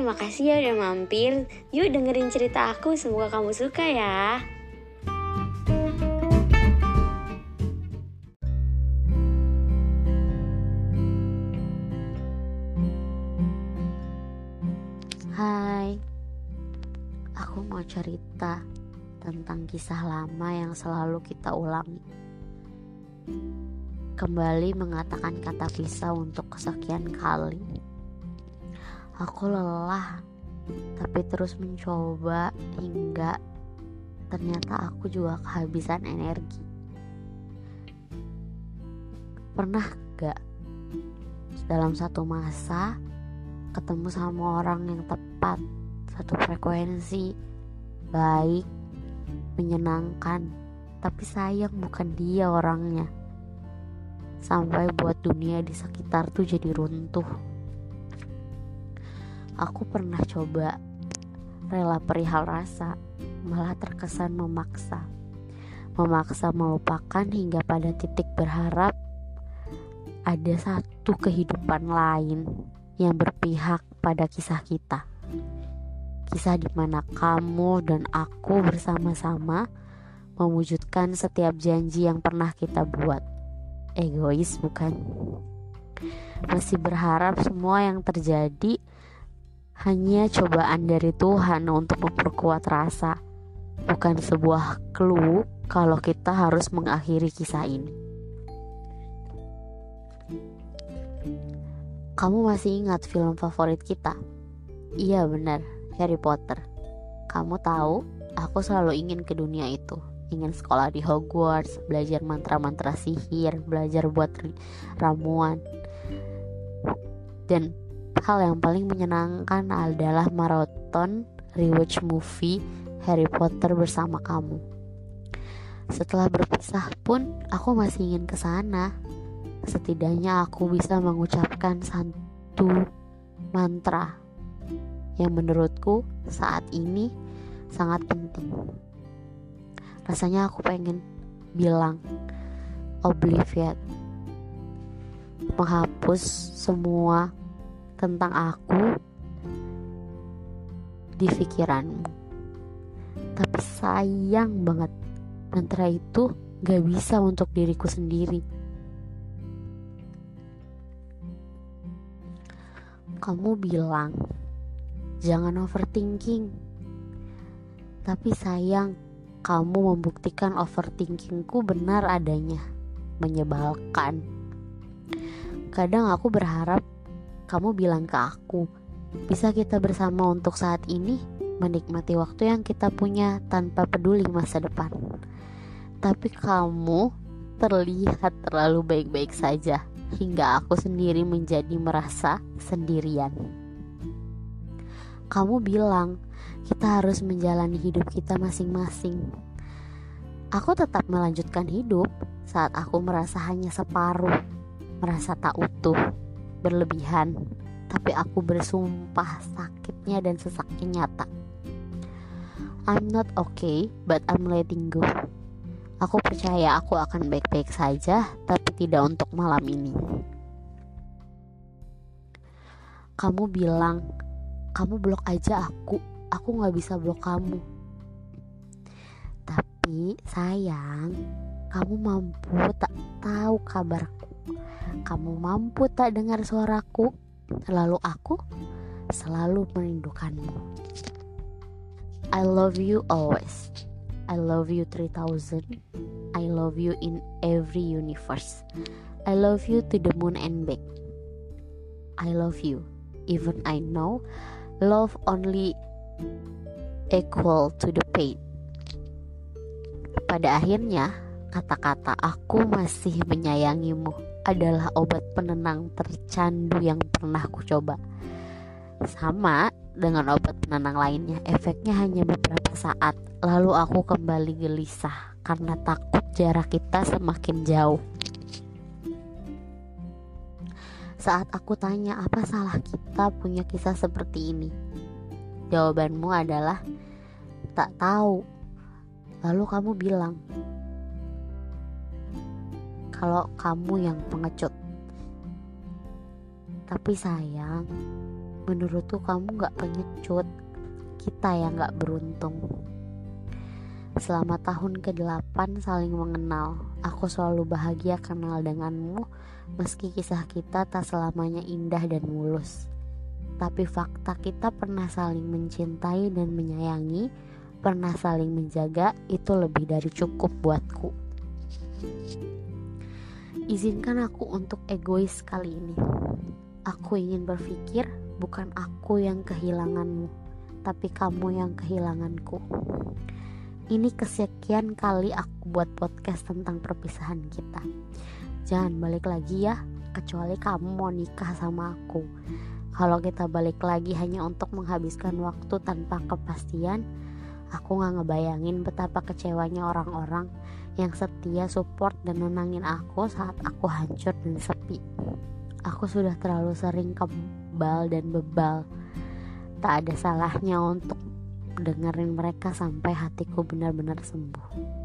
Hai, makasih ya udah mampir. Yuk dengerin cerita aku, semoga kamu suka ya. Hai, aku mau cerita tentang kisah lama yang selalu kita ulangi. Kembali mengatakan kata pisah untuk kesekian kali. Aku lelah, tapi terus mencoba hingga ternyata aku juga kehabisan energi. Pernah gak dalam satu masa ketemu sama orang yang tepat, satu frekuensi, baik, menyenangkan, tapi sayang bukan dia orangnya. Sampai buat dunia di sekitar tuh jadi runtuh aku pernah coba rela perihal rasa, malah terkesan memaksa. Memaksa melupakan hingga pada titik berharap ada satu kehidupan lain yang berpihak pada kisah kita. Kisah di mana kamu dan aku bersama-sama mewujudkan setiap janji yang pernah kita buat. Egois bukan? Masih berharap semua yang terjadi hanya cobaan dari Tuhan untuk memperkuat rasa, bukan sebuah clue kalau kita harus mengakhiri kisah ini. Kamu masih ingat film favorit kita? Iya benar, Harry Potter. Kamu tahu, aku selalu ingin ke dunia itu. Ingin sekolah di Hogwarts, belajar mantra-mantra sihir, belajar buat ramuan. Dan hal yang paling menyenangkan adalah maraton rewatch movie Harry Potter bersama kamu. Setelah berpisah pun aku masih ingin ke sana. Setidaknya aku bisa mengucapkan satu mantra yang menurutku saat ini sangat penting. Rasanya aku pengen bilang obliviate menghapus semua tentang aku di pikiranmu. Tapi sayang banget, mantra itu gak bisa untuk diriku sendiri. Kamu bilang, jangan overthinking. Tapi sayang, kamu membuktikan overthinkingku benar adanya. Menyebalkan. Kadang aku berharap kamu bilang ke aku, bisa kita bersama untuk saat ini menikmati waktu yang kita punya tanpa peduli masa depan. Tapi kamu terlihat terlalu baik-baik saja hingga aku sendiri menjadi merasa sendirian. Kamu bilang kita harus menjalani hidup kita masing-masing. Aku tetap melanjutkan hidup saat aku merasa hanya separuh, merasa tak utuh berlebihan, tapi aku bersumpah sakitnya dan sesaknya nyata. I'm not okay, but I'm letting go. Aku percaya aku akan baik-baik saja, tapi tidak untuk malam ini. Kamu bilang, kamu blok aja aku, aku gak bisa blok kamu. Tapi sayang, kamu mampu tak tahu kabarku kamu mampu tak dengar suaraku, lalu aku selalu merindukanmu. I love you always. I love you 3000. I love you in every universe. I love you to the moon and back. I love you. Even I know love only equal to the pain. Pada akhirnya, kata-kata aku masih menyayangimu adalah obat penenang tercandu yang pernah ku coba. Sama dengan obat penenang lainnya, efeknya hanya beberapa saat, lalu aku kembali gelisah karena takut jarak kita semakin jauh. Saat aku tanya apa salah kita punya kisah seperti ini, jawabanmu adalah tak tahu. Lalu kamu bilang, kalau kamu yang pengecut. Tapi sayang, Menurutku kamu gak pengecut. Kita yang gak beruntung. Selama tahun ke-8 saling mengenal. Aku selalu bahagia kenal denganmu Meski kisah kita tak selamanya indah dan mulus. Tapi fakta kita pernah saling mencintai dan menyayangi Pernah saling menjaga Itu lebih dari cukup buatku Izinkan aku untuk egois kali ini Aku ingin berpikir bukan aku yang kehilanganmu Tapi kamu yang kehilanganku ini kesekian kali aku buat podcast tentang perpisahan kita. Jangan balik lagi ya, kecuali kamu mau nikah sama aku. Kalau kita balik lagi hanya untuk menghabiskan waktu tanpa kepastian, aku gak ngebayangin betapa kecewanya orang-orang yang setia support dan nenangin aku saat aku hancur dan sepi. Aku sudah terlalu sering kebal dan bebal. Tak ada salahnya untuk dengerin mereka sampai hatiku benar-benar sembuh.